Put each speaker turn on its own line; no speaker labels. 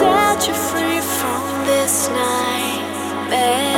set you free from this nightmare.